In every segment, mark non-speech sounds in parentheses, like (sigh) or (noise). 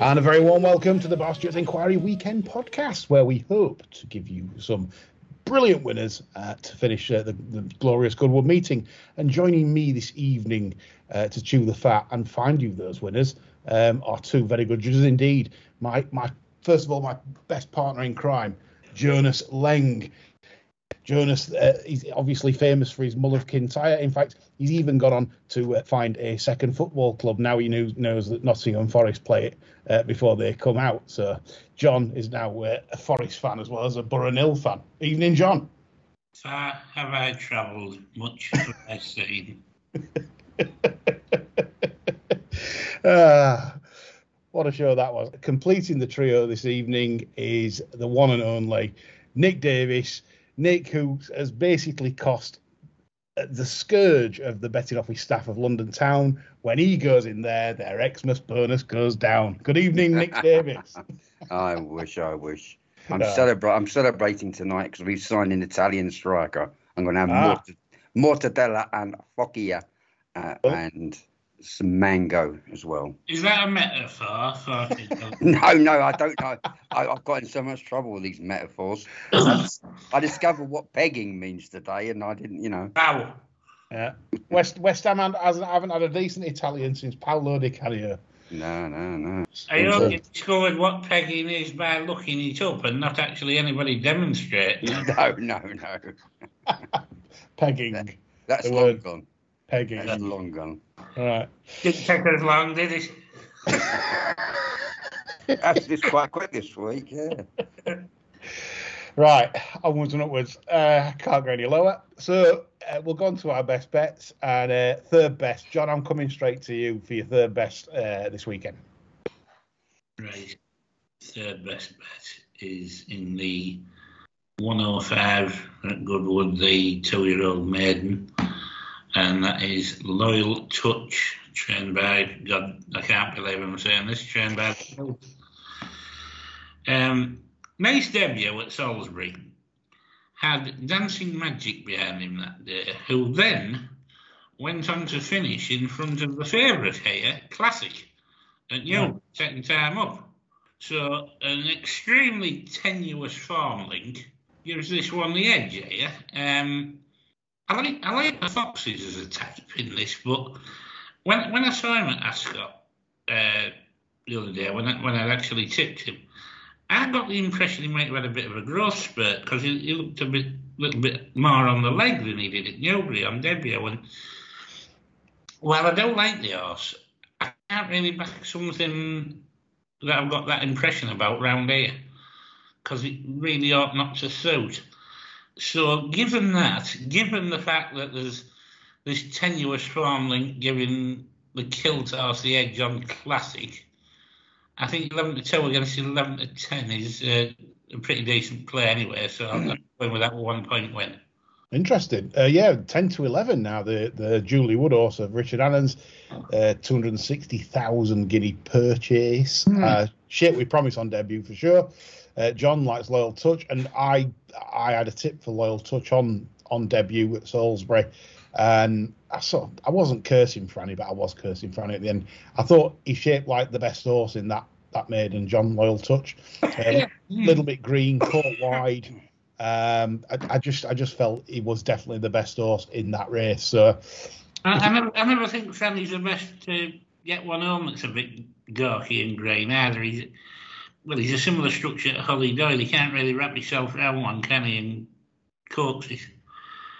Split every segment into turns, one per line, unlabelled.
And a very warm welcome to the Bar Stewards Inquiry Weekend podcast, where we hope to give you some brilliant winners uh, to finish uh, the, the glorious Goodwood meeting. And joining me this evening uh, to chew the fat and find you those winners um, are two very good judges indeed. My, my first of all, my best partner in crime, Jonas Leng. Jonas, uh, he's obviously famous for his Mull of Kintyre. In fact, he's even gone on to uh, find a second football club. Now he knows, knows that Nottingham Forest play it uh, before they come out. So John is now uh, a Forest fan as well as a Borough Nil fan. Evening, John.
Far have I travelled, much have I seen.
Ah, what a show that was. Completing the trio this evening is the one and only Nick Davis. Nick, who has basically cost the scourge of the betting office staff of London Town. When he goes in there, their Xmas bonus goes down. Good evening, Nick (laughs) Davis.
I wish, I wish. I'm,
No.
celebra- I'm celebrating tonight because we've signed an Italian striker. I'm going to have
Ah.
mort- mortadella and focaccia uh,
Oh.
and some mango as well.
Is that a metaphor (laughs)
No, no, I don't know. I, I've got in so much trouble with these metaphors. I, discovered what pegging means today, and I didn't, you know.
Wow.
Yeah. West West Ham hasn't, haven't had a decent Italian since Paolo Di Canio.
No, no, no.
I hope you discovered what pegging is by looking it up and not actually anybody demonstrating. (laughs)
No, no, no. (laughs)
Pegging.
That's
The
long
word.
gone.
Pegging.
That's long gone.
All right.
Didn't take as long, did it? (laughs)
That's just quite quick this week, yeah. (laughs)
Right, onwards and upwards. Uh, can't go any lower. So uh, we'll go on to our best bets and uh, third best. John, I'm coming straight to you for your third best uh, this weekend.
Right. Third best bet is in the 105 at Goodwood, the two year old maiden. And that is Loyal Touch, trained by, God, I can't believe I'm saying this, trained by. Um, nice debut at Salisbury. Had Dancing Magic behind him that day, who then went on to finish in front of the favourite here, Classic, at Newbury, second time up. So an extremely tenuous form link gives this one the edge here. Um, I like I like the Foxes as a type in this, but when when I saw him at Ascot uh, the other day, when I, when I actually tipped him, I got the impression he might have had a bit of a growth spurt because he, he looked a bit little bit more on the leg than he did at Newbury on debut. And while I don't like the horse, I can't really back something that I've got that impression about round here because it really ought not to suit. So, given that, given the fact that there's this tenuous form link giving the kilt horse the edge on classic, I think 11 to 2 against 11 to 10 is uh, a pretty decent play anyway. So, I'm going with that one point win.
Interesting. Uh, yeah, 10 to 11 now. The the Julie Wood horse of Richard Annan's uh, 260,000 guinea purchase. Uh, shit, we promise on debut for sure. Uh, John likes Loyal Touch, and I I had a tip for Loyal Touch on on debut at Salisbury, and I sort of, I wasn't cursing Franny, but I was cursing Franny at the end. I thought he shaped like the best horse in that that maiden, John Loyal Touch. A (laughs) little bit green, caught wide. Um, I, I just I just felt he was definitely the best horse in that race. So
I, I, never, I never think Franny's the best to get one home that's a bit gawky and grey either. He's, well, he's a similar structure to Hollie Doyle. He can't really wrap himself around one, can he, and corks it.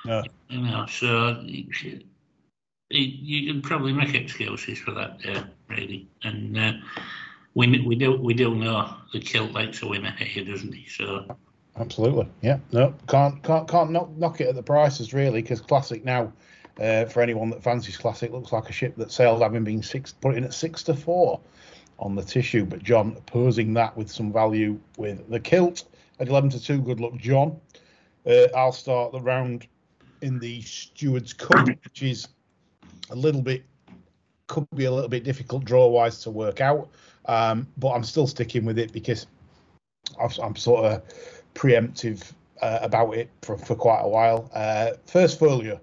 No.
You know, so he, he, you can probably make excuses for that, uh, really. And uh, we we do we do know the kilt likes a winner here, doesn't he? So
Absolutely. Yeah. No, can't can't can't knock, knock it at the prices really because classic now. Uh, for anyone that fancies classic, looks like a ship that sailed, having been six put in at six to four. On the tissue. But John opposing that with some value with the kilt at 11 to 2. Good luck, John. Uh, I'll start the round in the Stewards Cup, which is a little bit, could be a little bit difficult draw wise to work out. Um, but I'm still sticking with it because I've, I'm sort of preemptive uh, about it for, for quite a while. Uh, first folio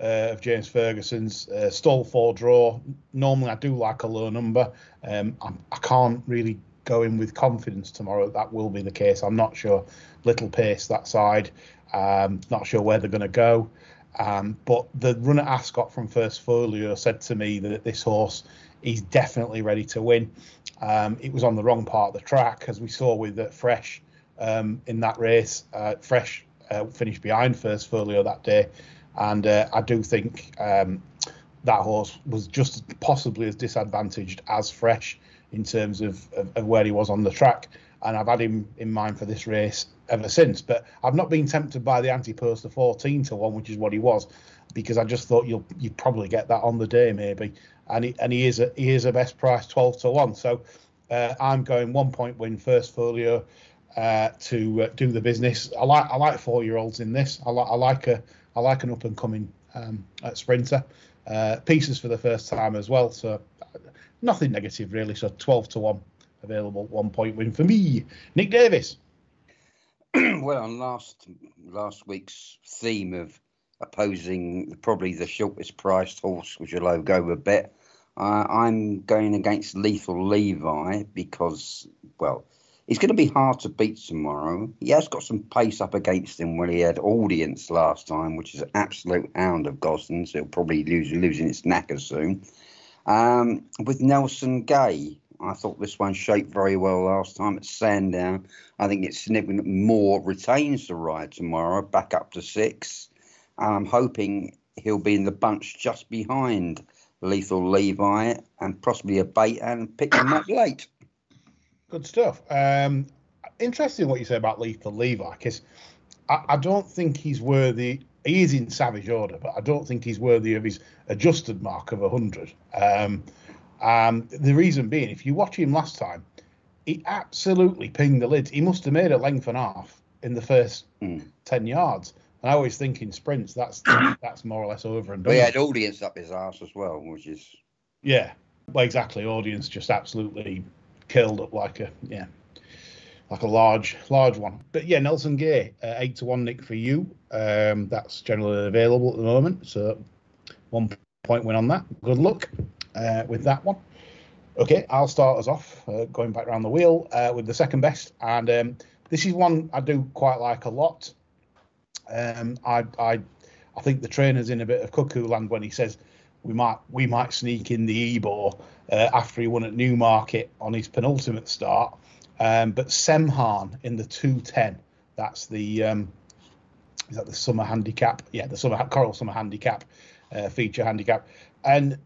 uh, of James Ferguson's uh, stall four draw. Normally, I do like a low number. Um, I'm, I can't really go in with confidence tomorrow. That will be the case. I'm not sure. Little pace that side. Um, not sure where they're going to go. Um, but the runner Ascot from First Folio said to me that this horse is definitely ready to win. Um, it was on the wrong part of the track, as we saw with uh, Fresh um, in that race. Uh, Fresh uh, finished behind First Folio that day, and uh, I do think um, that horse was just possibly as disadvantaged as Fresh in terms of, of, of where he was on the track. And I've had him in mind for this race ever since. But I've not been tempted by the anti-poster 14 to one, which is what he was, because I just thought you'll you probably get that on the day maybe. And he and he is a he is a best price 12 to one. So uh, I'm going one point win first folio uh, to uh, do the business. I like I like four year olds in this. I like I like a I like an up and coming um, sprinter. Uh, pieces for the first time as well. So nothing negative really. So 12 to one available one point win for me. Nick Davis. (clears throat)
well, on last last week's theme of opposing probably the shortest priced horse, which will go a bet, uh, I'm going against Lethal Levi because, well, he's going to be hard to beat tomorrow. He has got some pace up against him when he had audience last time, which is an absolute hound of Gosden's. He'll probably lose losing its knacker soon. Um, with Nelson Gay, I thought this one shaped very well last time at Sandown. I think it's significant Moore retains the ride tomorrow, back up to six. I'm hoping he'll be in the bunch just behind Lethal Levi and possibly a bait and pick him up late.
Good stuff. Um, interesting what you say about Lethal Levi because I, I, don't think he's worthy. He is in savage order, but I don't think he's worthy of his adjusted mark of 100. Um, um, the reason being, if you watch him last time, he absolutely pinged the lids. He must have made a length and a half in the first mm. 10 yards. And I always think in sprints, that's that's more or less over and done.
But he had audience up his ass as well, which is.
Yeah, well, exactly. Audience just absolutely curled up like a, yeah, like a large, large one. But yeah, Nelson Gay, uh, 8 to 1 Nick for you. Um, that's generally available at the moment. So one point win on that. Good luck uh, with that one. Okay, I'll start us off, uh, going back around the wheel uh, with the second best, and um, this is one I do quite like a lot. Um, I, I, I think the trainer's in a bit of cuckoo land when he says we might we might sneak in the Ebor uh, after he won at Newmarket on his penultimate start. Um, but Semhan in the 210, that's the um, is that the summer handicap? Yeah, the summer Coral Summer handicap uh, feature handicap, and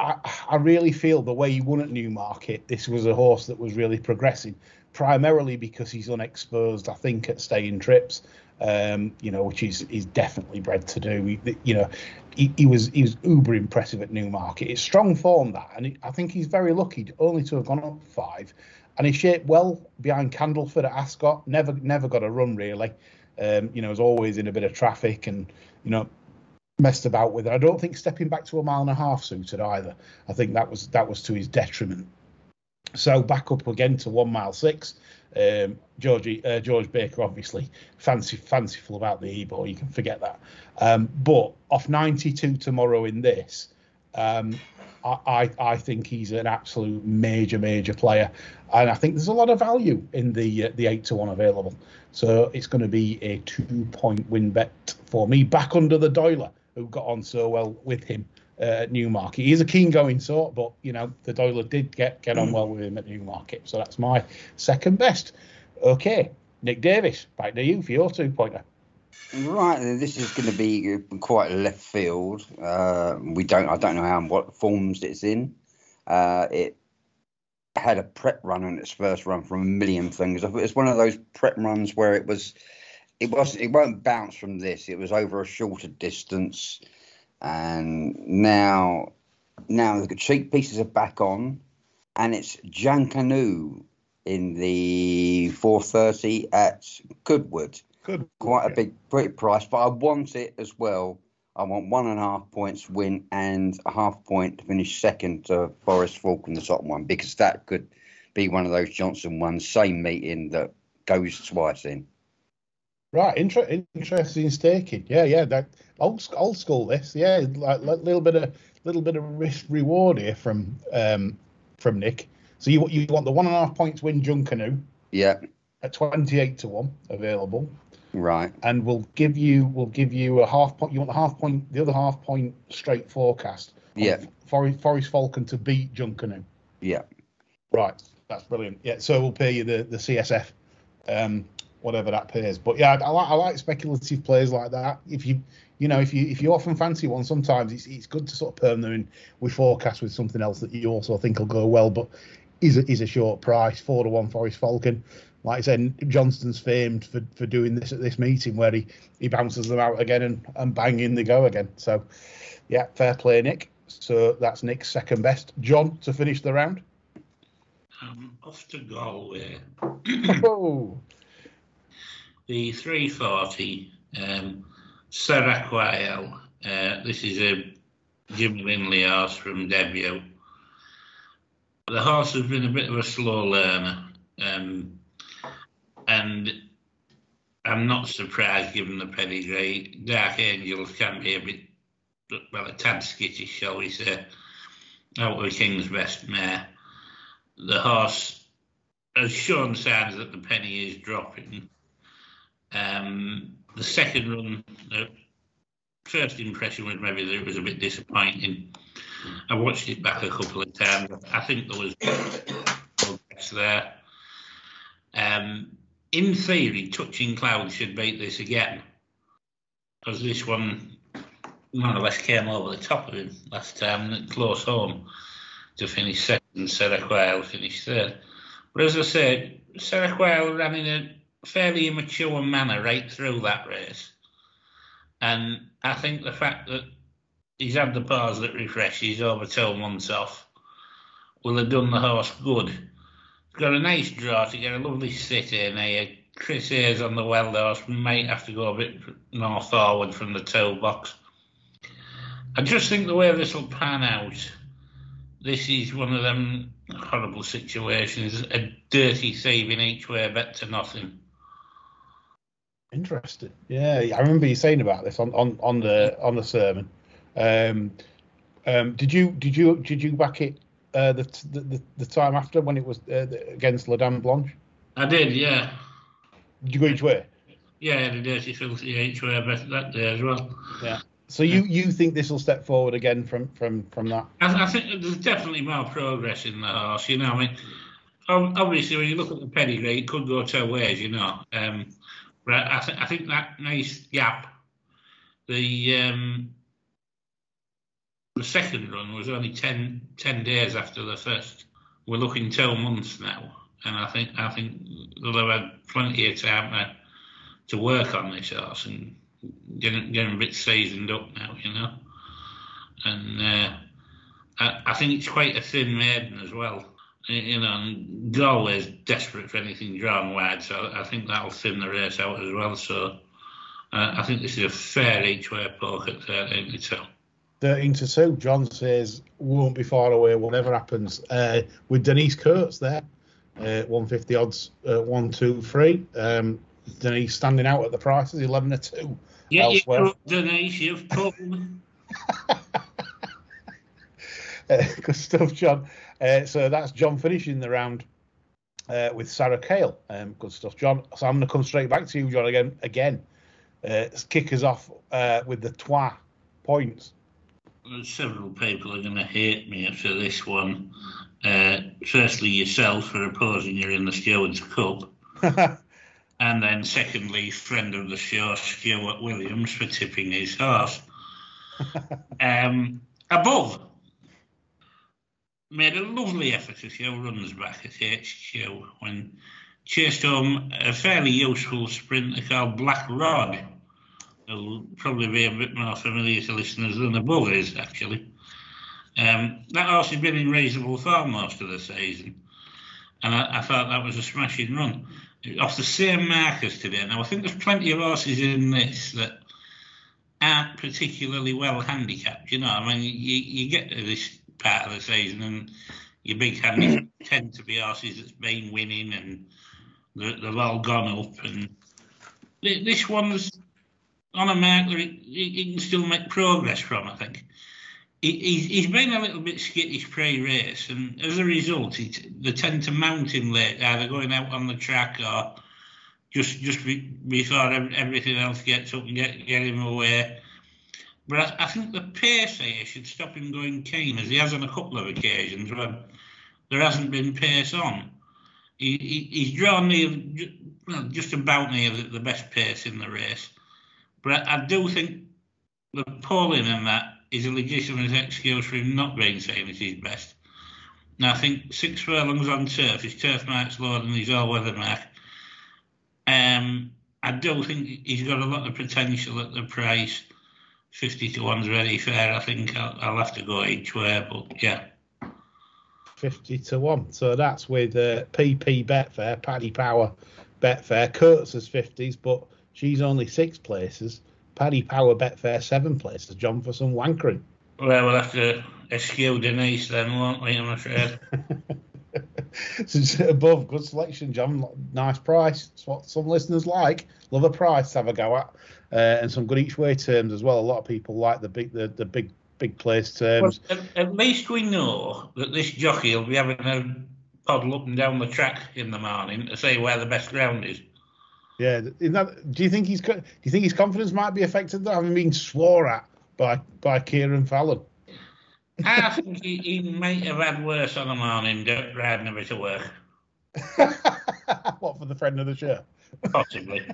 I, I really feel the way he won at Newmarket, this was a horse that was really progressing, primarily because he's unexposed, I think, at staying trips, um, you know, which is is definitely bred to do. You know, he, he, was he was uber impressive at Newmarket. It's strong form that, and I think he's very lucky only to have gone up five, and he shaped well behind Candleford at Ascot. Never never got a run really. Um, you know, was always in a bit of traffic, and you know, messed about with it. I don't think stepping back to a mile and a half suited either. I think that was that was to his detriment. So back up again to one mile six. Um, Georgie, uh, George Baker, obviously fancy fanciful about the Ebor. You can forget that. Um, but off 92 tomorrow in this, um, I, I, I think he's an absolute major major player, and I think there's a lot of value in the uh, the eight to one available. So it's going to be a two point win bet for me. Back under the Doiler who got on so well with him at Newmarket. He's a keen going sort, but you know the Doiler did get get on well with him at Newmarket, so that's my second best. Okay, Nick Davis, back to you for your two pointer.
Right, this is going to be quite left field. Uh, we don't, I don't know how what forms it's in. Uh, it had a prep run on its first run from a million things. It was one of those prep runs where it was it was it won't bounce from this. It was over a shorter distance, and now now the cheek pieces are back on. and it's Junkanoo in the 430 at Goodwood.
Good.
Quite a big, pretty price, but I want it as well. I want one and a half points win and a half point to finish second to Forest Falcon, the top one, because that could be one of those Johnston ones, same meeting that goes twice in.
Right, inter- interesting staking. Yeah, yeah, that old old school. This, yeah, like a little bit of little bit of risk reward here from um from Nick. So you you want the one and a half points win Junkanoo?
Yeah,
at twenty eight to one available,
right.
and we'll give you we'll give you a half point. You want the half point, the other half point straight forecast.
Yeah.
Forest, Forest Falcon to beat Junkanoo.
Yeah,
Right, that's brilliant. Yeah, so we'll pay you the the CSF, um, whatever that pays. But yeah, I, I like I like speculative plays like that. If you you know if you if you often fancy one, sometimes it's it's good to sort of perm them in with forecast with something else that you also think will go well, but is a, is a short price four to one Forest Falcon. Like I said, Johnston's famed for, for doing this at this meeting where he, he bounces them out again and, and bang in they go again. So, yeah, fair play, Nick. So that's Nick's second best. John to finish the round.
Um, off to Galway. (coughs)
Oh,
The 340 um, Sarah Quayle. Uh, this is a Jim Linley horse from debut. The horse has been a bit of a slow learner, um, and I'm not surprised given the pedigree. Dark Angels can be a bit, well, a tad skittish, shall we say, out of King's best mare. The horse has shown signs that the penny is dropping. Um, the second run, the first impression was maybe that it was a bit disappointing. I watched it back a couple of times. I think there was progress there. Um, in theory, Touching Cloud should beat this again because this one more or less came over the top of him last time, close home to finish second. Sarah Quayle finished third. But as I said, Sarah Quayle ran in a fairly immature manner right through that race. And I think the fact that he's had the pause that refreshes over 12 months off will have done the horse good. He's got a nice draw to get a lovely sit in here. Chris Hayes on the wild horse We might have to go a bit more forward from the toe box. I just think the way this will pan out, this is one of them horrible situations. A dirty saving each way, bet to nothing.
Interesting. Yeah, I remember you saying about this on, on, on the on the sermon. Um, um, did you did you did you back it uh, the, the the time after when it was uh, against La Dame Blanche?
I did, yeah.
Did you go each way?
Yeah, the had a dirty, filthy each way bet that day as well.
Yeah. So you you think this will step forward again from from from that?
I, I think there's definitely more progress in the horse. You know, I mean, obviously when you look at the pedigree, it could go two ways. You know, um, but I, think I think that nice gap, the um, the second run was only 10, 10 days after the first. We're looking two months now, and I think I think they'll have had plenty of time to, to work on this horse and getting getting a bit seasoned up now. You know, and. Uh, I, I think it's quite a thin maiden as well. You know, and Galway's desperate for anything drawn wide, so I think that'll thin the race out as well. So uh, I think this is a fair each way poke at 13 to 2.
13 to 2. John says won't be far away, whatever happens. Uh, with Denise Kurtz there, uh, 150 odds, uh, 1 2 3. Um, Denise standing out at the prices, 11 to 2.
Yeah,
Elsewhere.
you've Denise, you've.
Uh, (laughs) good stuff, John. Uh, so that's John finishing the round uh, with Sarah Kale. Um, good stuff, John. So I'm going to come straight back to you, John, again. Again, uh, kick us off uh, with the twa points.
Several people are going to hate me for this one. Uh, firstly, yourself for opposing you in the Stewards Cup. (laughs) And then, secondly, friend of the show, Stuart Williams, for tipping his horse. (laughs) um, above, made a lovely effort to show runs back at HQ when chased home a fairly useful sprinter called Black Rod. It'll probably be a bit more familiar to listeners than above is, actually. Um, that horse has been in reasonable form most of the season, and I, I thought that was a smashing run. Off the same markers today. Now, I think there's plenty of horses in this that aren't particularly well handicapped. You know, I mean, you, you get this part of the season and your big handies (clears throat) tend to be horses that's been winning and they- they've all gone up. And thi- this one's on a mark that he, he can still make progress from, I think. He, he's, he's been a little bit skittish pre-race, and as a result, he, t- they tend to mount him late, either going out on the track or just just be, before everything else gets up and get, get him away. But I, I think the pace here should stop him going keen, as he has on a couple of occasions when there hasn't been pace on. He, he, he's drawn near, well, just about near the, the best pace in the race. But I, I do think the polling in that is a legitimate excuse for him not being seen as his best. Now, I think six furlongs on turf, his turf mark's lower than his all-weather mark. Um, I do think he's got a lot of potential at the price. 50 to 1's very fair. I think I'll, I'll have to go each way, but yeah.
50 to 1. So that's with uh, PP Betfair, Paddy Power Betfair. Kurtz is 50s, but she's only six places. Paddy Power Betfair, seven places. John for some wankering.
Well, we'll have to eschew Denise then, won't we? I'm afraid. (laughs)
it's (laughs) above, good selection, John. Nice price. That's what some listeners like. Love a price to have a go at. Uh, and some good each way terms as well. A lot of people like the big, the, the big, big place
Well,
terms.
at, at least we know that this jockey will be having a paddle up and down the track in the morning to see where the best ground is.
Yeah, that, do you think he's do you think his confidence might be affected though, having been swore at by by Kieran Fallon?
I think he, he might have had worse on the morning do- riding a bit of work, (laughs)
what for the friend of the show?
possibly. (laughs)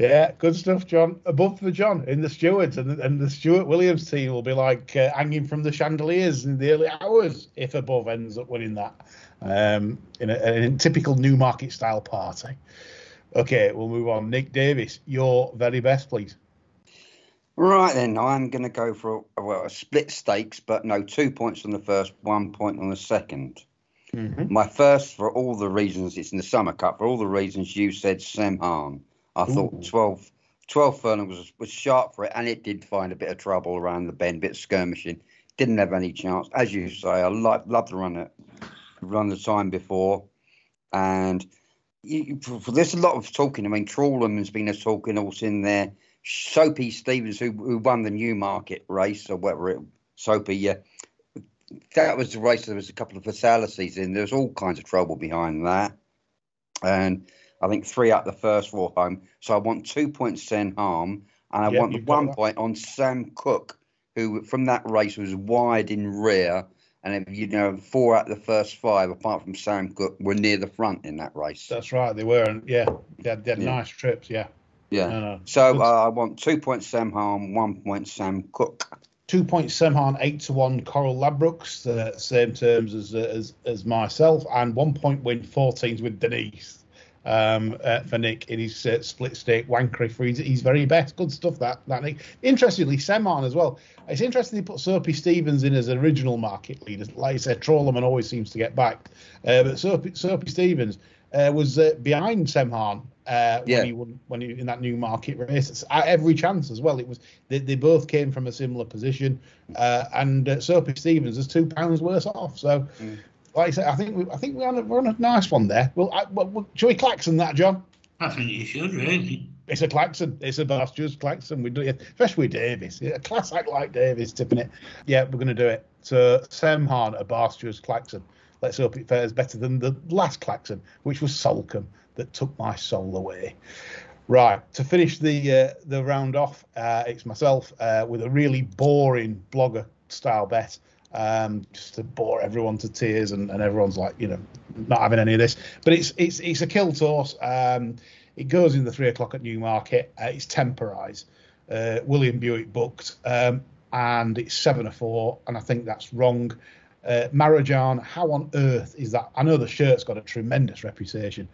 Yeah, good stuff, John. Above for John in the stewards, and, and the Stuart Williams team will be like uh, hanging from the chandeliers in the early hours if above ends up winning that um, in, a, in a typical Newmarket style party. Okay, we'll move on. Nick Davis, your very best, please.
Right then, I'm going to go for a, well, a split stakes, but no, two points on the first, one point on the 2nd mm-hmm. My first, for all the reasons, it's in the Summer Cup, for all the reasons you said, Semhan. I thought 12, 12 furlong was, was sharp for it, and it did find a bit of trouble around the bend, bit of skirmishing. Didn't have any chance. As you say, I like, love to run it, run the time before. And you, you- there's a lot of talking. I mean, Trawlerman has been a talking horse in there. Soapy Stevens, who, who won the Newmarket race or whatever it, Soapy, yeah. That was the race. There was a couple of fatalities in. There was all kinds of trouble behind that, and I think three out the first four home. So I want two points Semhan, and I
Yeah,
want the one
that.
point on Sam Cook, who from that race was wide in rear, and if you know four out of the first five, apart from Sam Cook, were near the front in that race.
That's right, they were, and yeah, they had, they had
Yeah.
nice trips. Yeah,
Yeah.
No, no.
So uh, I want two points Semhan, one point Sam Cook.
two points Semhan, eight to one Coral Ladbrokes, uh, same terms as, uh, as as myself, and one point win 14s with Denise um, uh, for Nick in his uh, split stake wankery for his, his very best. Good stuff that that Nick. Interestingly, Semhan as well. It's interesting he put Soapy Stevens in as original market leader. Like I said, Trawlerman always seems to get backed, uh, but Soapy, Soapy Stevens uh, was uh, behind Semhan. Uh,
Yeah.
when he won, when he in that new market race, It's at every chance as well. It was they, they both came from a similar position, uh, and uh, Soapy Stevens is two pounds worse off. So, like I said, I think we, I think we're on a, we're on a nice one there. Well, I, well, well, shall we klaxon that, John?
I think you should, really.
It's a klaxon. It's a Barstew's klaxon. We do it, especially with Davis. A class act like Davis tipping it. Yeah, we're going to do it. So Semhan, a Barstew's klaxon. Let's hope it fares better than the last klaxon, which was Solcombe, that took my soul away. Right to finish the uh, the round off, uh, it's myself uh, with a really boring blogger style bet, um, just to bore everyone to tears, and, and everyone's like, you know, not having any of this. But it's it's it's a kill horse. Um, it goes in the three o'clock at Newmarket. Uh, it's Temporize. Uh, William Buick booked, um, and it's seven or four, and I think that's wrong. Uh, Marajan, how on earth is that? I know the shirt's got a tremendous reputation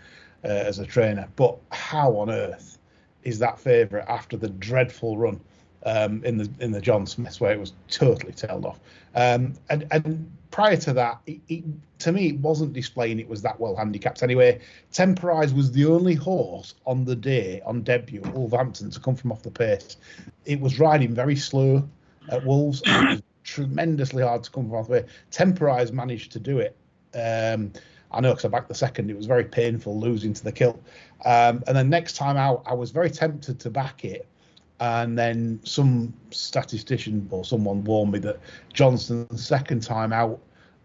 uh, as a trainer, but how on earth is that favourite after the dreadful run um, in the in the John Smiths where it was totally tailed off. Um, and and prior to that, it, it, to me, it wasn't displaying it was that well handicapped anyway. Temporize was the only horse on the day on debut at Wolverhampton to come from off the pace. It was riding very slow at Wolves. (coughs) Tremendously hard to come from off the pace. Temporize managed to do it. Um, I know because I backed the second. It was very painful losing to the kilt. Um, and then next time out, I was very tempted to back it and then some statistician or someone warned me that Johnston's second time out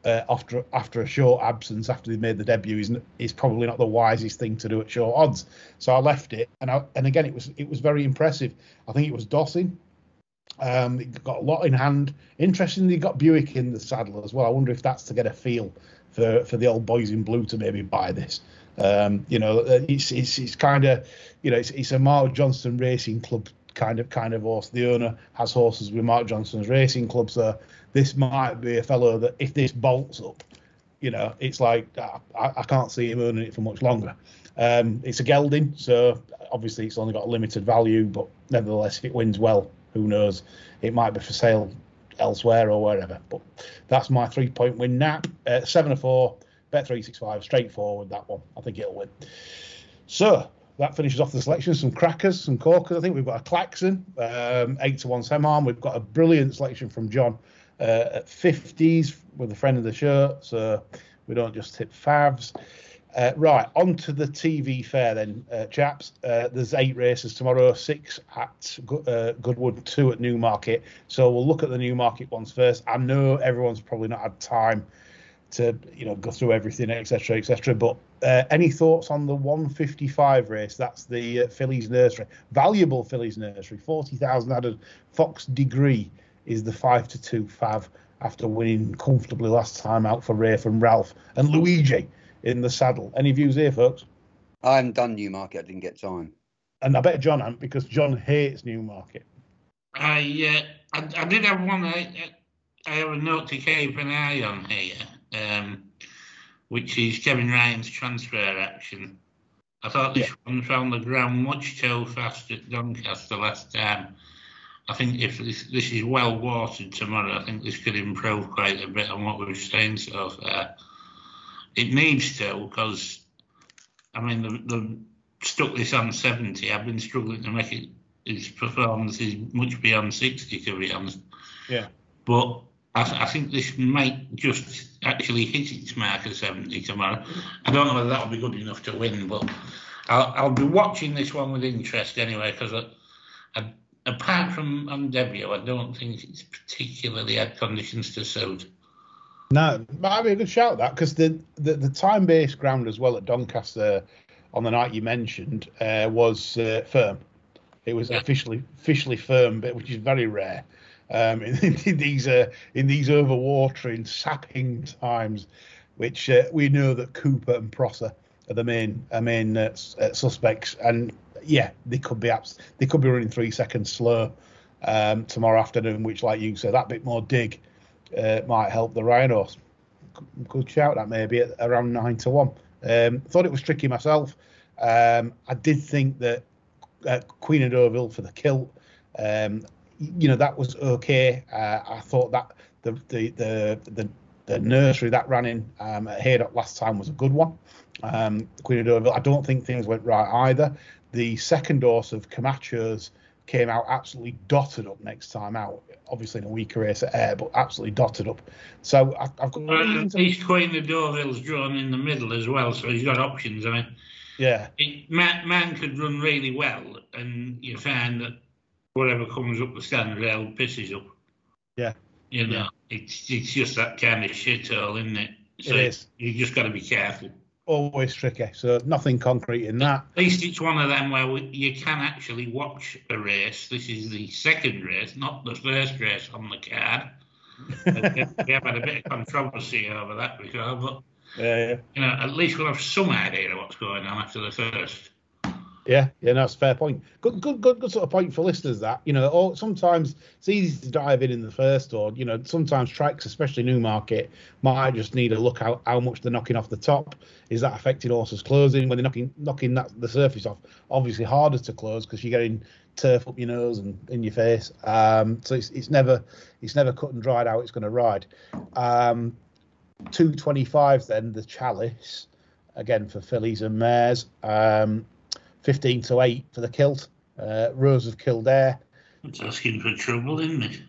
uh, after after a short absence after he made the debut is is probably not the wisest thing to do at short odds. So I left it, and I, and again it was it was very impressive. I think it was Dossing. Um, it got a lot in hand. Interestingly, got Buick in the saddle as well. I wonder if that's to get a feel for for the old boys in blue to maybe buy this. Um, you know, it's it's, it's kind of you know it's, it's a Mark Johnston Racing Club kind of kind of horse. The owner has horses with Mark Johnston's racing club, so this might be a fellow that if this bolts up, you know, it's like I, I can't see him owning it for much longer. Um, it's a gelding, so obviously it's only got a limited value, but nevertheless, if it wins well, who knows? It might be for sale elsewhere or wherever. But that's my three point win nap. Uh, seven or four, bet three six five, straightforward that one. I think it'll win. So that finishes off the selection. Some crackers, some corkers. I think we've got a Klaxon, um, eight to one Semhan. We've got a brilliant selection from John uh, at 50s with a friend of the show. So we don't just tip favs. Uh, right, on to the TV fair then, uh, chaps. Uh, there's eight races tomorrow, six at uh, Goodwood, two at Newmarket. So we'll look at the Newmarket ones first. I know everyone's probably not had time to, you know, go through everything, etc., etc. But uh, any thoughts on the 155 race? That's the uh, Fillies Nursery, valuable Fillies Nursery, 40,000 added. Fox Degree is the five to two fav after winning comfortably last time out for Rafe and Ralph and Luigi in the saddle. Any views here, folks?
I haven't done Newmarket. I didn't get time.
And I bet John hasn't because John hates Newmarket.
I, uh, I, I did have one. I, I have a note to keep an eye on here, um, which is Kevin Ryan's transfer action. I thought this
Yeah.
one found the ground much too fast at Doncaster last time. I think if this, this is well watered tomorrow, I think this could improve quite a bit on what we've seen so far. It needs to because, I mean, the, the stuck this on 70. I've been struggling to make it his performance is much beyond 60, to be honest.
Yeah.
But I, I think this might just actually hit its mark of 70 tomorrow. I don't know whether that'll be good enough to win, but I'll, I'll be watching this one with interest anyway, because I, I, apart from on debut, I don't think it's particularly had conditions to suit.
No, I mean, a good shout that because the, the the time based ground as well at Doncaster on the night you mentioned uh, was uh, firm. It was officially officially firm, but which is very rare. Um, (laughs) in, in these uh, in these overwatering, sapping times, which uh, we know that Cooper and Prosser are the main are main uh, uh, suspects, and yeah, they could be abs- they could be running three seconds slow um, tomorrow afternoon, which, like you said, that bit more dig uh, might help the Rhinos. Good shout that maybe at around nine to one. Um, thought it was tricky myself. Um, I did think that uh, Queen of Deauville for the kilt, um, you know, that was okay. Uh, I thought that the the the the, the nursery that ran in um, at Haydock last time was a good one. Um, Queen of Deauville, I don't think things went right either. The second horse of Camacho's came out absolutely dotted up next time out. Obviously in a weaker race at air, but absolutely dotted up. So I, I've got
Well, least Queen of Deauville's drawn in the middle as well, so he's got options. I mean,
yeah,
it, man, man could run really well, and you find that whatever comes up the stand rail pisses up.
Yeah.
You know, it's it's just that kind of shithole, isn't it? So
It is.
You just got to be careful.
Always tricky. So nothing concrete in that.
At least it's one of them where we, you can actually watch a race. This is the second race, not the first race on the card. (laughs) we have had a bit of controversy over that before, but
Yeah, yeah.
you know, at least we'll have some idea of what's going on after the first.
Yeah, yeah, no, that's a fair point. Good, good, good, good sort of point for listeners. That you know, or sometimes it's easy to dive in in the first, or you know, sometimes tracks, especially Newmarket, might just need a look how how much they're knocking off the top. Is that affecting horses closing when they're knocking knocking that the surface off? Obviously harder to close because you're getting turf up your nose and in your face. Um, so it's it's never it's never cut and dried how it's going to ride. Um, two twenty five then the chalice again for fillies and mares. Um, 15 to 8 for the kilt. Uh, Rose of Kildare.
It's asking for trouble, isn't it?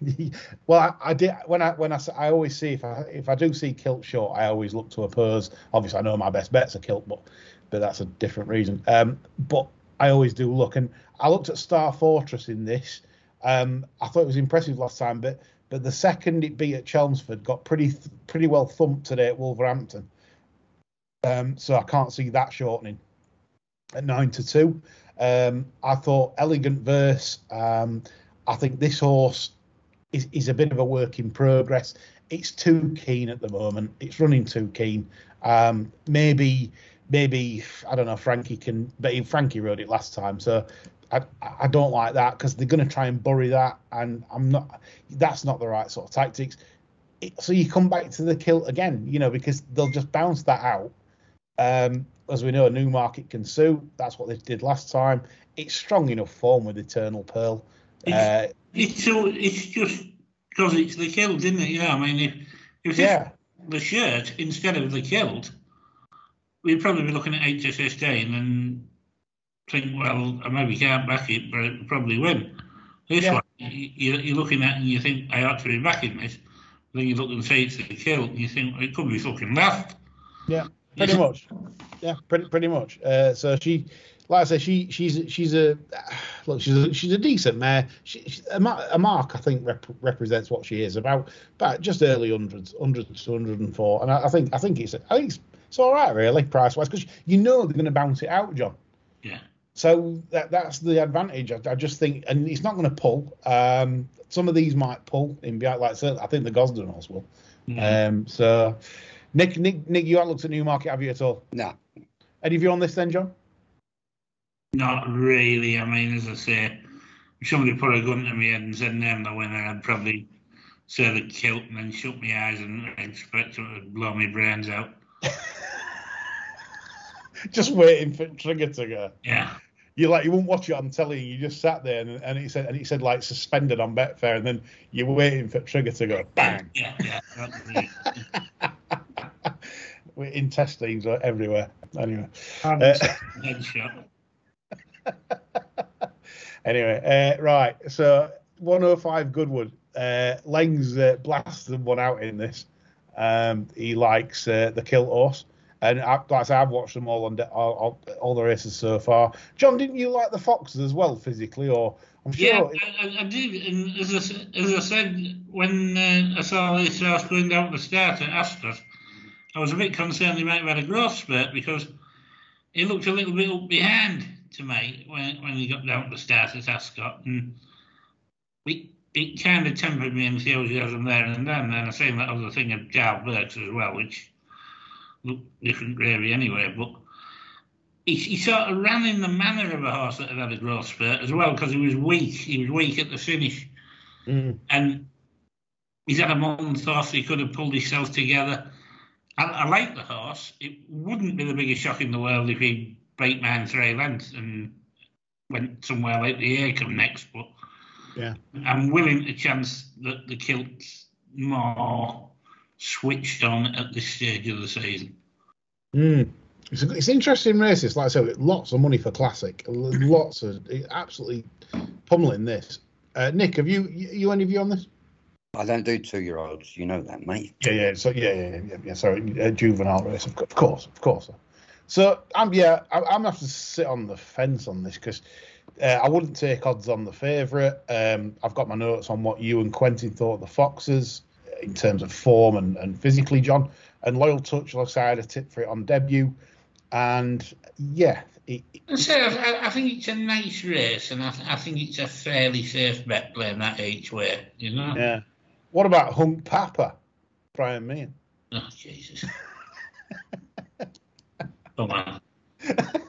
(laughs)
well, I, I, did when I when I I always see if I if I do see kilt short, I always look to oppose. Obviously, I know my best bet's are kilt, but but that's a different reason. Um, but I always do look, and I looked at Star Fortress in this. Um, I thought it was impressive last time, but but the second it beat at Chelmsford, got pretty pretty well thumped today at Wolverhampton. Um, so I can't see that shortening at nine to two. Um, I thought elegant verse. Um, I think this horse is, is a bit of a work in progress. It's too keen at the moment. It's running too keen. Um, maybe, maybe I don't know. Frankie can, but Frankie rode it last time, so I, I don't like that because they're going to try and bury that, and I'm not. That's not the right sort of tactics. It, so you come back to the kilt again, you know, because they'll just bounce that out. Um, as we know, Newmarket can sue. That's what they did last time. It's strong enough form with Eternal Pearl.
It's, uh, it's, so, it's just because it's the kilt, isn't it? Yeah, I mean, if, if yeah. the shirt instead of the kilt, we'd probably be looking at 8 to 15 and think, well, I maybe can't back it, but it'll probably win. This yeah. one, you, you're looking at and you think, I ought to be backing this. Then you look and say it's the kilt and you think, it could be fucking left.
Yeah, pretty much. Yeah, pretty pretty much. Uh, so she, like I say, she she's she's a look she's a, she's a decent mare. She, a, a, mark I think rep, represents what she is about about just early hundreds, hundreds to hundred and four, and I, I, think I think it's I think it's, it's all right really price wise because you know they're going to bounce it out, John.
Yeah.
So that that's the advantage. I, I just think, and it's not going to pull. Um, some of these might pull in behind, like I think the Gosden horse will. Mm. Um, so Nick, Nick, Nick, you haven't looked at Newmarket, have you at all?
No.
Any of you on this then, John?
Not really. I mean, as I say, if somebody put a gun to me head and said name the winner, I'd probably say the kilt and then shut my eyes and expect to blow my brains out. (laughs)
just waiting for trigger to go.
Yeah.
You like you wouldn't watch it on telly. You just sat there and, and it said and it said like suspended on Betfair, and then you're waiting for trigger to go bang.
Yeah, yeah. (laughs)
intestines are everywhere. Anyway,
uh, (laughs)
anyway, uh, right. So 105 Goodwood. Uh, Leng's uh, blasted one out in this. Um, he likes uh, the kilt horse. And I, like I say, I've watched them all on de- all, all, the races so far. John, didn't you like the foxes as well physically, or
I'm sure? Yeah, I, I, did. And as I, as I said when uh, I saw this horse going down the start at Ascot, I was a bit concerned he might have had a growth spurt because he looked a little bit behind to me when, when he got down to the start at Ascot. And it, it kind of tempered me enthusiasm there and then. And I seen that other thing of Karl Burke's as well, which looked different really anyway. But he, he, sort of ran in the manner of a horse that had had a growth spurt as well because he was weak. He was weak at the finish. Mm. And he's had a month off. He could have pulled himself together. I, I like the horse. It wouldn't be the biggest shock in the world if he beat man three lengths and went somewhere like the Acomb next, but
yeah,
I'm willing to chance that the kilt's more switched on at this stage of the season.
Mm. It's, a, it's interesting races, like I said, lots of money for classic, lots of absolutely pummeling this. Uh, Nick, have you you any view on this?
I don't do two year olds. You know that, mate.
Yeah, yeah. So yeah, yeah, yeah. yeah sorry, uh, juvenile race, of course, of course. So I'm yeah, I, am gonna have to sit on the fence on this because uh, I wouldn't take odds on the favourite. Um, I've got my notes on what you and Quentin thought of the Foxes in terms of form and, and physically, John. And Loyal Touch, like I said, I had a tip for it on debut. And yeah, it,
it, so I, I, think it's a nice race, and I, I, think it's a fairly safe bet playing that each way. You know.
Yeah. What about Hunk Papa, Brian Meehan?
Oh, Jesus. Come on. (laughs)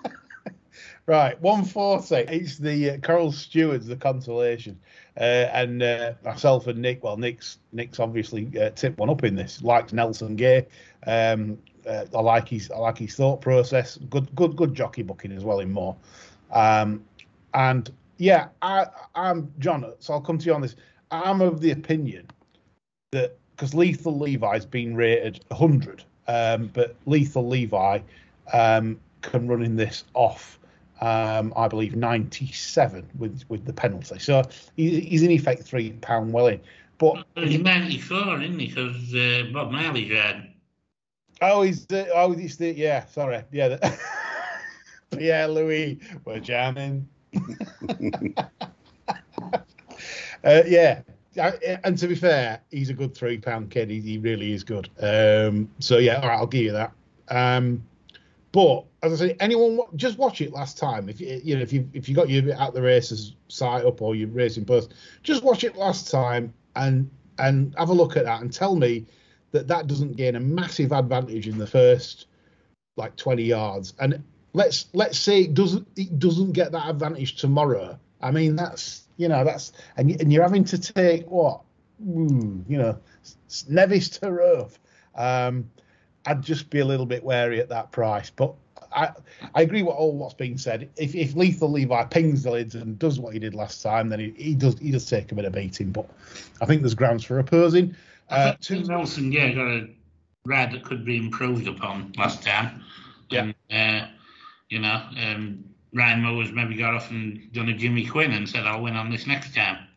Right, 140. It's the uh, Coral Stewards, the consolation. Uh, and uh, myself and Nick, well, Nick's Nick's obviously uh, tipped one up in this. Likes Nelson Gay. Um, uh, I like his I like his thought process. Good good good jockey booking as well in Moore. Um, and yeah, I I'm John. So I'll come to you on this. I'm of the opinion that because Lethal Levi's been rated 100, um, but Lethal Levi um, can run in this off um, I believe 97 with with the penalty. So he, he's in effect three pound well in. But
he's 94, isn't he? Because uh, Bob Marley's red.
Oh, he's the oh, he's the yeah. Sorry, yeah. The, (laughs) Pierre Louis, we're jamming. (laughs) uh, yeah, and to be fair, he's a good three pound kid. He, he really is good. Um, so yeah, all right, I'll give you that. Um, but as I say, anyone just watch it last time. If you you know if you if you got your at the races site up or your racing post, just watch it last time and and have a look at that and tell me that that doesn't gain a massive advantage in the first like 20 yards. And let's let's say it doesn't it doesn't get that advantage tomorrow. I mean that's you know that's and and you're having to take what Ooh, you know Nevis to Rove. Um, I'd just be a little bit wary at that price. But I I agree with all what's being said. If if Lethal Levi pings the lids and does what he did last time, then he, he does he does take a bit of beating. But I think there's grounds for opposing.
Uh, think Nelson, yeah, got a rad that could be improved upon last time.
Yeah.
And, uh, you know, um, Ryan Moore's maybe got off and done a Jimmy Quinn and said, "I'll win on this next time."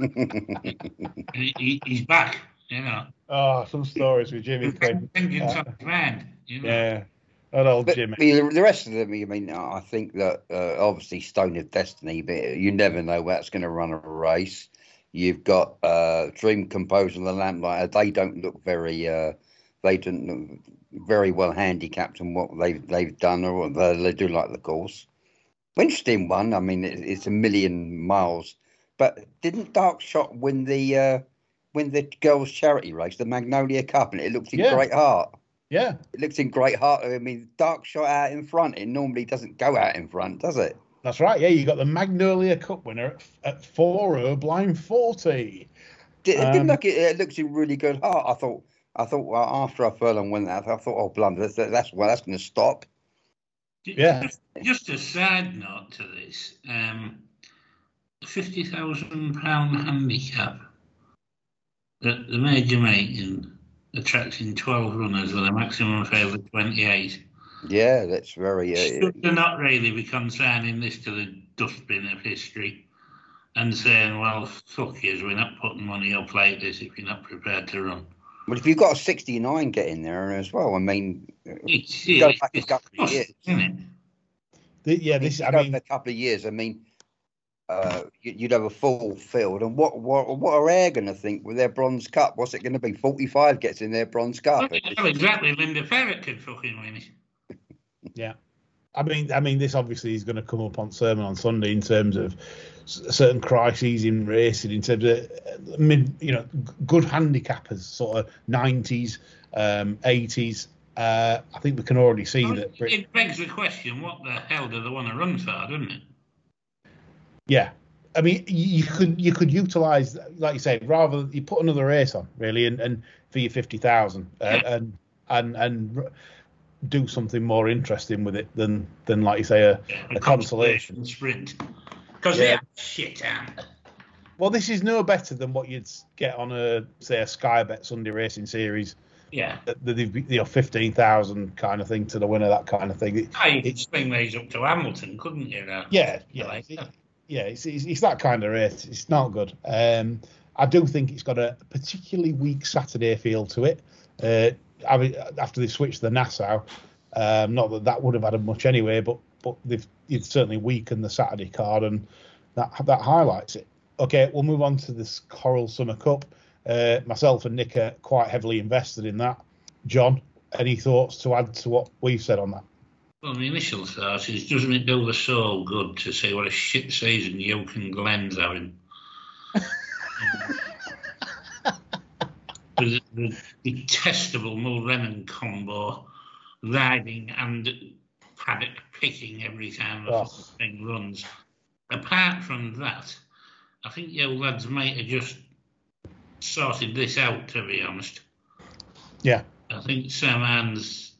(laughs) he, he's back, you know.
Oh, some stories with Jimmy Quinn.
Vengeance on command. You know?
Yeah. That old
But,
Jimmy.
I the rest of them, I mean, I think that uh, obviously Stone of Destiny, but you never know that's going to run a race. You've got uh, Dream Composer and the Lamplighter. They don't look very, uh, they don't very well handicapped in what they've they've done or they, they do like the course. Interesting one. I mean, it, it's a million miles, but didn't Dark Shot win the uh, win the girls' charity race, the Magnolia Cup, and it looked in
Yeah.
great heart.
Yeah.
It looked in great heart. I mean, Dark Shot out in front. It normally doesn't go out in front, does it?
That's right. Yeah, you got the Magnolia Cup winner at, at 4 blind 40.
Did, it
Um,
didn't look. It, it looks in really good heart. I thought. I thought well, after I furlong went out, I thought, oh, blunder, that's, that's well, that's going to stop.
Yeah.
Just, just a side note to this: um, fifty thousand pound handicap that the major making attracting twelve runners with a maximum favour of twenty-eight.
Yeah, that's very. Uh,
Should they not really be consigning this to the dustbin of history and saying, "Well, fuck yous, we're not putting money up like this if you're not prepared to run."
But if you've got a 69 get in there as well, I mean,
It's,
Go
it's
back a couple of years.
isn't it?
The- yeah, this, I mean,
a couple of years, I mean, uh, you- you'd have a full field, and what what what are Ayr going to think with their bronze cup? What's it going to be? 45 gets in their bronze cup.
Well, exactly. Linda Ferret could fucking win it.
Yeah, I mean, I mean, this obviously is going to come up on sermon on Sunday in terms of s- certain crises in racing, in terms of uh, mid, you know, good handicappers, sort of nineties, um, eighties. Uh, I think we can already see that. Brit-
It begs the question: What the hell do they want to run for, doesn't it?
Yeah, I mean, you could you could utilize, like you say, rather you put another race on really, and, and for your fifty thousand, uh,
Yeah.
and and and do something more interesting with it than than like you say a, a consolation.
sprint. Because
Yeah.
they are shit out.
Well, this is no better than what you'd get on a say a Sky Bet Sunday Racing Series.
Yeah.
that that they've you know fifteen thousand kind of thing to the winner, that kind of thing. It-
I you could
it's
swing these up to Hamilton, couldn't you? Now?
yeah, yeah,
Like
it's-
that.
yeah. It's, it's it's that kind of race. It's not good. Um, I do think it's got a particularly weak Saturday feel to it. Uh, after they switched the Nassau, um, not that that would have added much anyway, but but they've, they've certainly weakened the Saturday card, and that that highlights it. Okay, we'll move on to this Coral Summer Cup. Uh, myself and Nick are quite heavily invested in that. John, any thoughts to add to what we've said on that?
Well, the initial thought is, doesn't it do the soul good to say what a shit season Yoke and Glenn's having? (laughs) the, the detestable Mulrennan combo riding and paddock picking every time the
Oh.
thing runs. Apart from that, I think your lads might have just sorted this out, to be honest.
Yeah.
I think Semhan's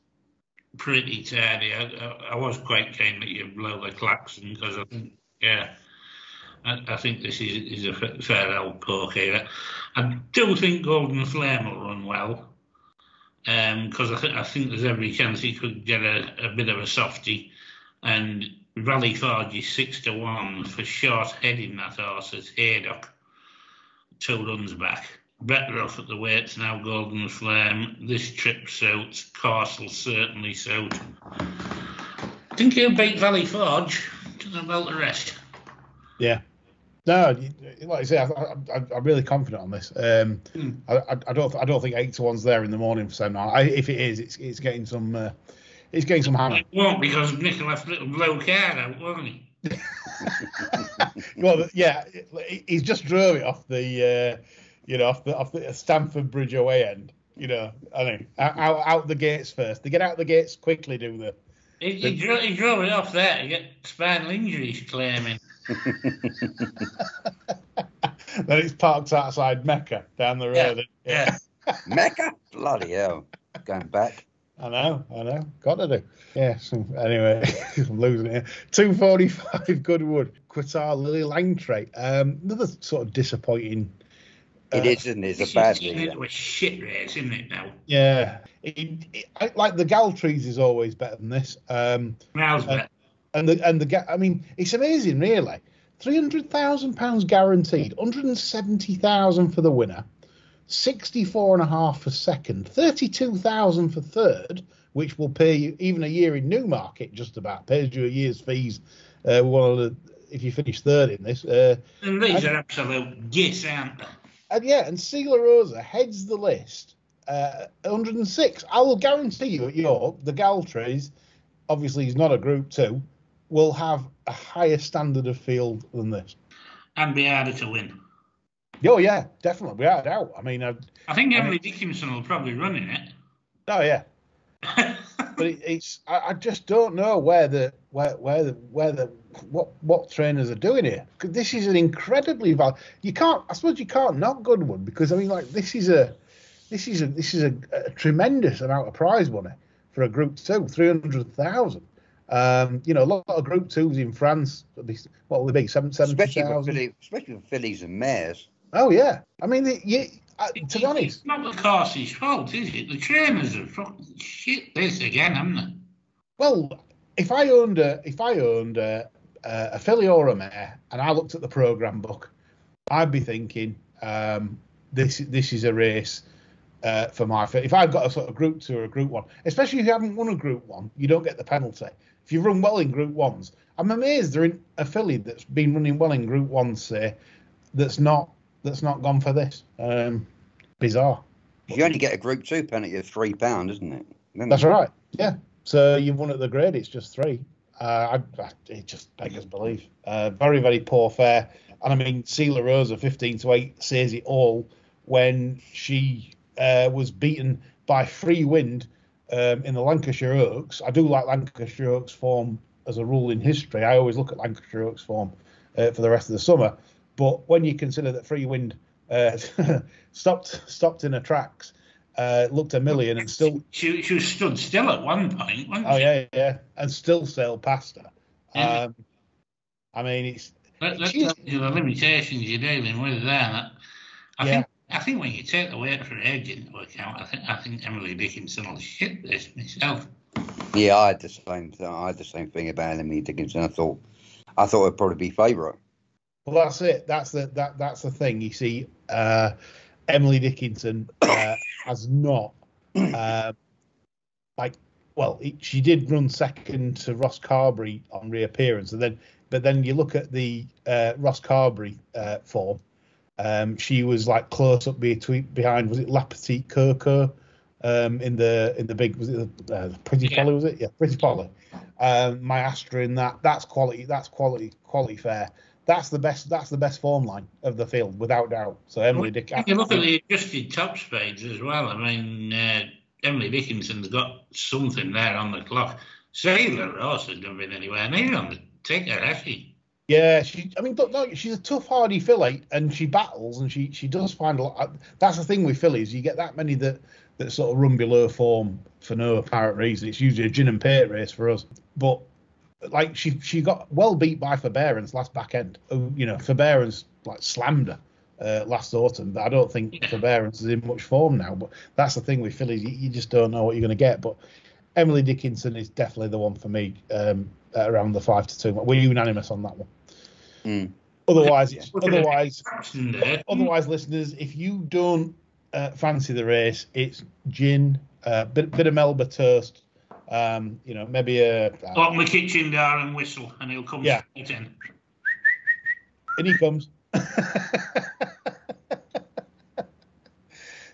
pretty tidy. I, I, I was quite keen that you blow the klaxon because I think, yeah, I, I think this is, is a fair old poke here. I do think Golden Flame will run well Um, because I, th- I think there's every chance he could get a, a bit of a softy. And Rally Forge is six to one for short heading that horse as Haydock, two runs back. Better off at the weights now, Golden Flame. This trip suits. Castle certainly suit. I think he'll beat Valley Forge. Don't know about the rest.
Yeah. No, like I say, I, I'm really confident on this. Um,
Hmm.
I, I, don't, I don't think eight to one's there in the morning for Semhan. I, if it is, it's, it's getting some, uh, it's getting some hammer.
It won't because left little blue card out, won't he? (laughs)
well, yeah, he's just drove it off the, uh, you know, off the off the Stamford Bridge away end. You know, I mean, out, out out the gates first. They get out the gates quickly, do they?
He, he, drove, he drove it off there to get spinal injuries claiming. (laughs)
then it's parked outside Mecca down the road.
Yeah. (laughs)
Mecca? Bloody hell. Going back.
I know, I know. Got to do. Yeah. So anyway, (laughs) I'm losing it. Two forty five Goodwood. Qatar Lillie Langtry. Um, another sort of disappointing.
It
uh,
is, isn't it? It's
This
a bad
is getting
leader.
into a shit race, isn't it now?
Yeah. It, it, like the Galtres is always better than this. Um,
Miles
Uh,
better.
And the and the I mean, it's amazing, really. Three hundred thousand pounds guaranteed, one hundred and seventy thousand for the winner, sixty-four and a half for second, thirty-two thousand for third, which will pay you even a year in Newmarket. Just about pays you a year's fees. Uh, one of the, if you finish third in this, uh,
And these
I-
are absolute gits, aren't they?
and yeah, and Sea La Rosa heads the list, uh, 106. I will guarantee you at York, the Galtres, obviously he's not a Group Two, will have a higher standard of field than this.
And be harder to win.
Oh yeah, definitely, without a doubt. I mean, I,
I think
I
Emily Dickinson will probably run in it.
oh yeah, (laughs) but it, it's I, I just don't know where the where where the where the what what trainers are doing here because this is an incredibly val. You can't. I suppose you can't knock Goodwood because I mean, like this is a this is a this is a, a tremendous amount of prize money for a Group Two, three hundred thousand. Um, you know, a lot of Group Twos in France. at least- What will they be? Seven seventy
Especially for,
thousand.
especially for fillies and mares.
Oh yeah. I mean, the, you, uh, to be honest,
It's not the course's fault, is it? The trainers are fucking shit this again, haven't they?
Well, if I owned a if I owned a, a, a filly or a mare, and I looked at the program book, I'd be thinking um, this this is a race uh, for my if I've got a sort of group two or a group one, especially if you haven't won a group one, you don't get the penalty. If you run well in group ones, I'm amazed they're in a filly that's been running well in group ones, say, that's not that's not gone for this. Um, bizarre.
You only get a Group 2 penalty of £3, isn't it?
That's right. Yeah. So you've won at the grade. It's just three. Uh, I, I, it just beggars belief. Uh, very, very poor fare. And I mean, Sea La Rosa, 15 to 8, says it all when she uh, was beaten by Free Wind um, in the Lancashire Oaks. I do like Lancashire Oaks form as a rule in history. I always look at Lancashire Oaks form uh, for the rest of the summer. But when you consider that Free Wind uh, (laughs) stopped stopped in her tracks, uh, looked a million and still (laughs)
She, she was stood still at one point, wasn't
Oh
she?
yeah, yeah, and still sailed past her.
Yeah.
Um, I mean, it's She-
tells you the limitations you're dealing with there. I
Yeah.
think I think when you take the weight for age into account, I think I think Emily Dickinson will shit this myself.
Yeah, I had the same. I had the same thing about Emily Dickinson. I thought, I thought it'd probably be favourite.
well, that's it. That's the that that's the thing. You see, uh, Emily Dickinson uh, (coughs) has not uh, like well, it, she did run second to Ross Carberry on reappearance, and then but then you look at the uh, Ross Carberry uh, form. Um, she was like close up between behind was it La Petite Coco um, in the in the big was it the, uh, Pretty
Yeah.
Polly was it yeah Pretty Polly um, my Astra in that that's quality that's quality quality fair that's the best that's the best form line of the field without doubt so Emily Dick
If you look at the adjusted top speeds as well, I mean, uh, Emily Dickinson's got something there on the clock. Sailor also has never been anywhere near on the ticker, has she?
Yeah, she. I mean, look, look, she's a tough, hardy filly, and she battles, and she she does find a lot. That's the thing with fillies. You get that many that that sort of run below form for no apparent reason. It's usually a gin and pate race for us. But like she she got well beat by Forbearance last back end. Uh, You know, Forbearance like slammed her uh, last autumn. but I don't think Forbearance is in much form now. But that's the thing with fillies. You, you just don't know what you're going to get. But Emily Dickinson is definitely the one for me um, around the five to two. We're unanimous on that one.
Mm.
Otherwise, it's, otherwise, otherwise, listeners, if you don't uh, fancy the race, it's gin, uh, bit bit of Melba toast, um, you know, maybe a.
Lock my kitchen door and whistle, and he'll come
Yeah.
straight in.
in he comes. (laughs) so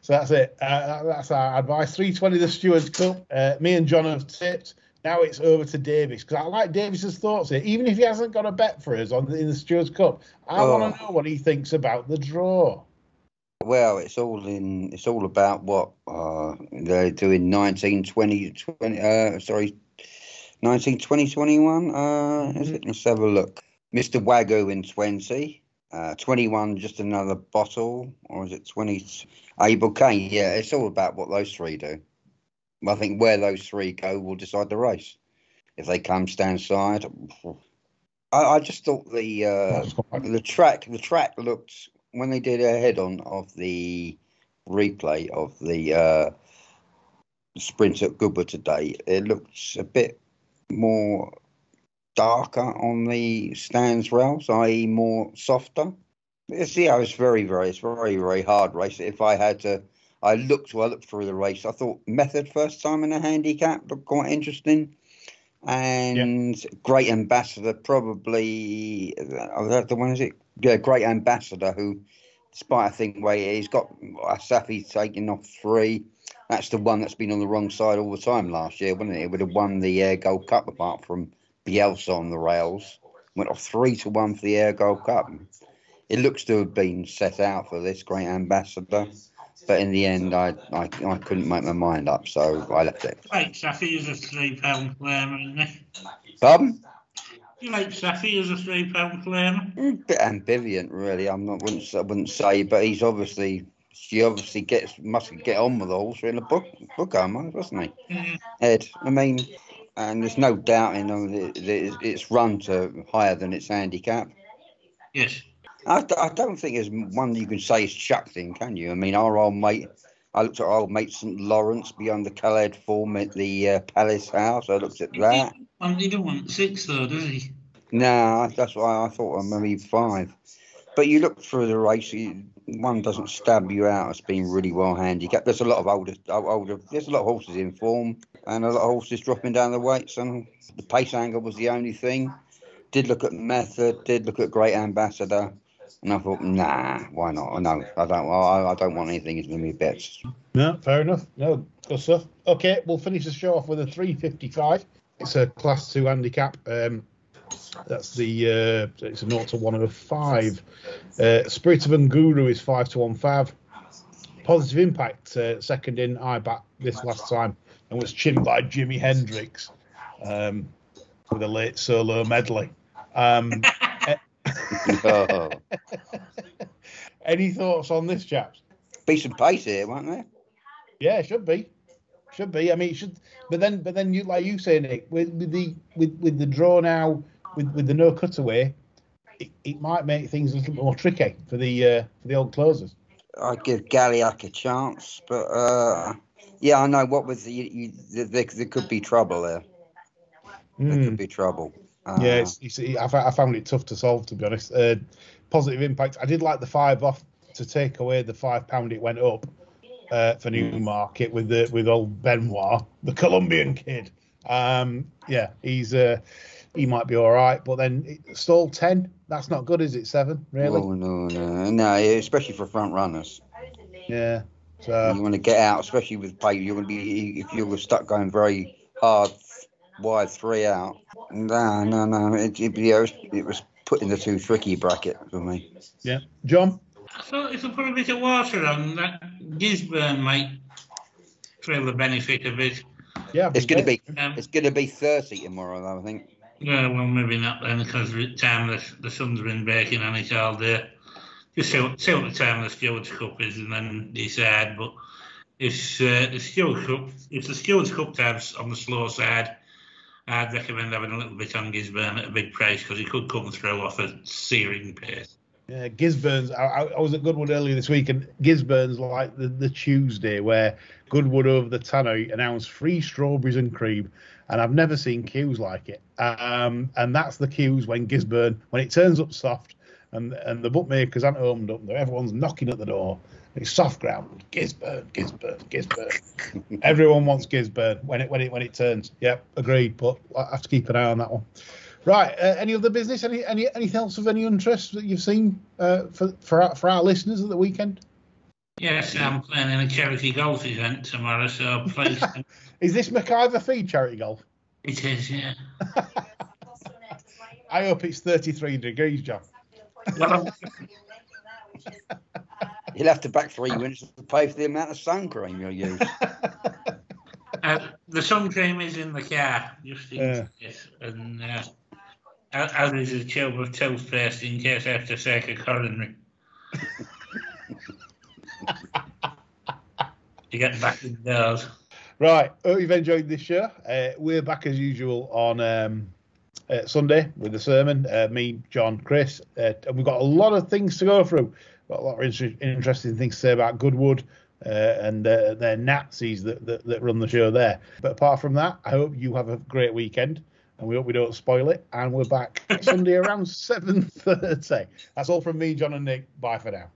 that's it. Uh, that's our advice. 320 the Stewards Cup. Uh, me and John have tipped. Now it's over to Davis because I like Davis's thoughts here. Even if he hasn't got a bet for us on the, in the Stewards Cup, I
Oh.
want to know what he thinks about the draw.
Well, it's all in. It's all about what uh, they're doing. 19, 20, 20 uh, sorry, 19, 20, 21. Uh, is it? Let's have a look. Mr. Wagyu in 20. Uh, 21, just another bottle. Or is it 20? Able Kane. Yeah, it's all about what those three do. I think where those three go will decide the race. If they come stand side. I, I just thought the uh, the track the track looked when they did a head on of the replay of the uh, sprint at Goodwood today, it looks a bit more darker on the stands rails, i.e., more softer. It's, yeah, it's very, very, it's very, very hard race. If I had to, I looked, well, I looked through the race. I thought Method first time in a handicap looked quite interesting. And Great Ambassador, probably, uh, that the one is it? Yeah, Great Ambassador, who, despite I think where he's got Asafi taking off three. That's the one that's been on the wrong side all the time last year, wasn't it? It would have won the Ayr Gold Cup apart from Bielsa on the rails. Went off three to one for the Ayr Gold Cup. It looks to have been set out for this great ambassador, but in the end, I I, I couldn't make my mind up, so I left it.
Like Safi is a three pound claimer, isn't he?
Pardon?
You like Safi as a three pound claimer?
Mm, bit ambivalent, really. I'm not wouldn't I wouldn't say, but he's obviously she obviously gets must get on with the horse in the book book almost, wasn't he?
Yeah.
Ed, I mean, and there's no doubt in know, that that it's run to higher than its handicap.
Yes.
I, d- I don't think there's one you can say is chucked in, can you? I mean, our old mate, I looked at our old mate St Lawrence beyond the Khaled form at the uh, Palace House. I looked at that.
Um, he don't want six though, does he?
No, that's why I thought I'm maybe five. But you look through the race, you, one doesn't stab you out as being really well handicapped. There's a lot of older, older. There's a lot of horses in form, and a lot of horses dropping down the weights. And the pace angle was the only thing. Did look at method. Did look at Great Ambassador, and I thought, nah, why not? No, I don't. I, I don't want anything. It's going to be bets.
No, fair enough. No, good stuff. Okay, we'll finish the show off with a 355. It's a class two handicap. Um, that's the uh, it's a 0 to 105. Uh, Spirit of Guru is 5 to 1 5. Positive Impact, uh, second in I IBAT this last time, and was chinned by Jimi Hendrix um, with a late solo medley. Um, (laughs) (laughs) any thoughts on this, chaps?
be some pace here, won't there?
Yeah, it should be. Should be. I mean, it should. But then, but then, you like you say, Nick, with, with the with, with the draw now, with with the no cutaway, it, it might make things a little bit more tricky for the uh, for the old closers.
I'd give Galliac a chance, but uh, yeah, I know what was the, you, you, there, there could be trouble there. There
Hmm.
could be trouble. Uh,
Yeah, it's, it's, I, I found it tough to solve, to be honest. Uh, positive impact. I did like the five off to take away the five pound it went up uh, for Newmarket with the with old Benoit, the Colombian kid. Um, yeah, he's uh, he might be all right, but then it, stall ten. That's not good, is it? Seven, really?
Oh no, no, no! Especially for front runners,
Yeah. So
you want to get out, especially with pay. You're going to be if you were stuck going very hard, wide three out. No, no, no! It, it, it, was, it was put in the too tricky bracket for me.
yeah, John.
I thought if I put a bit of water on that Gisburn might feel the benefit of it.
Yeah,
It's going to be
Um,
it's going to be thirty tomorrow, though. I think.
Yeah, well, maybe not then, because the time the, the sun's been baking on it all day. Just see what, see what the time of the Stewards Cup is and then decide. But if uh, the Stewards Cup, if the Stewards Cup time's on the slow side, I'd recommend having a little bit on Gisburn at a big price because he could come through off a searing pace.
Yeah, Gisburn's. I, I was at Goodwood earlier this week, and Gisburn's like the, the Tuesday where Goodwood over the tannoy announced free strawberries and cream, and I've never seen queues like it. Um, and that's the queues when Gisburn, when it turns up soft, and and the bookmakers aren't opened up, everyone's knocking at the door. It's soft ground. Gisburn, Gisburn, Gisburn. (laughs) Everyone wants Gisburn when it when it when it turns. Yep, agreed. But I have to keep an eye on that one. Right. Uh, any other business? Any any anything else of any interest that you've seen uh, for for our, for our listeners at the weekend?
Yes, I'm playing in a charity golf event tomorrow, so please. (laughs)
Is this McIver Feed charity golf?
it is, yeah. (laughs)
I hope it's 33 degrees, John.
Well,
You'll have to back three winners to pay for the amount of sun cream you'll use. (laughs)
Uh, the sun cream is in the car, just in
Yeah.
case. And uh, as as is a tube of toothpaste in case I have to take a coronary. (laughs) to get back indoors.
Right. Hope you've enjoyed this show. Uh, we're back as usual on um, uh, Sunday with the sermon. Uh, me, John, Chris, uh, and we've got a lot of things to go through. Got a lot of inter- interesting things to say about Goodwood uh, and uh, their Nazis that, that that run the show there. But apart from that, I hope you have a great weekend. And we hope we don't spoil it. And we're back (laughs) Sunday around 7.30. That's all from me, John and Nick. Bye for now.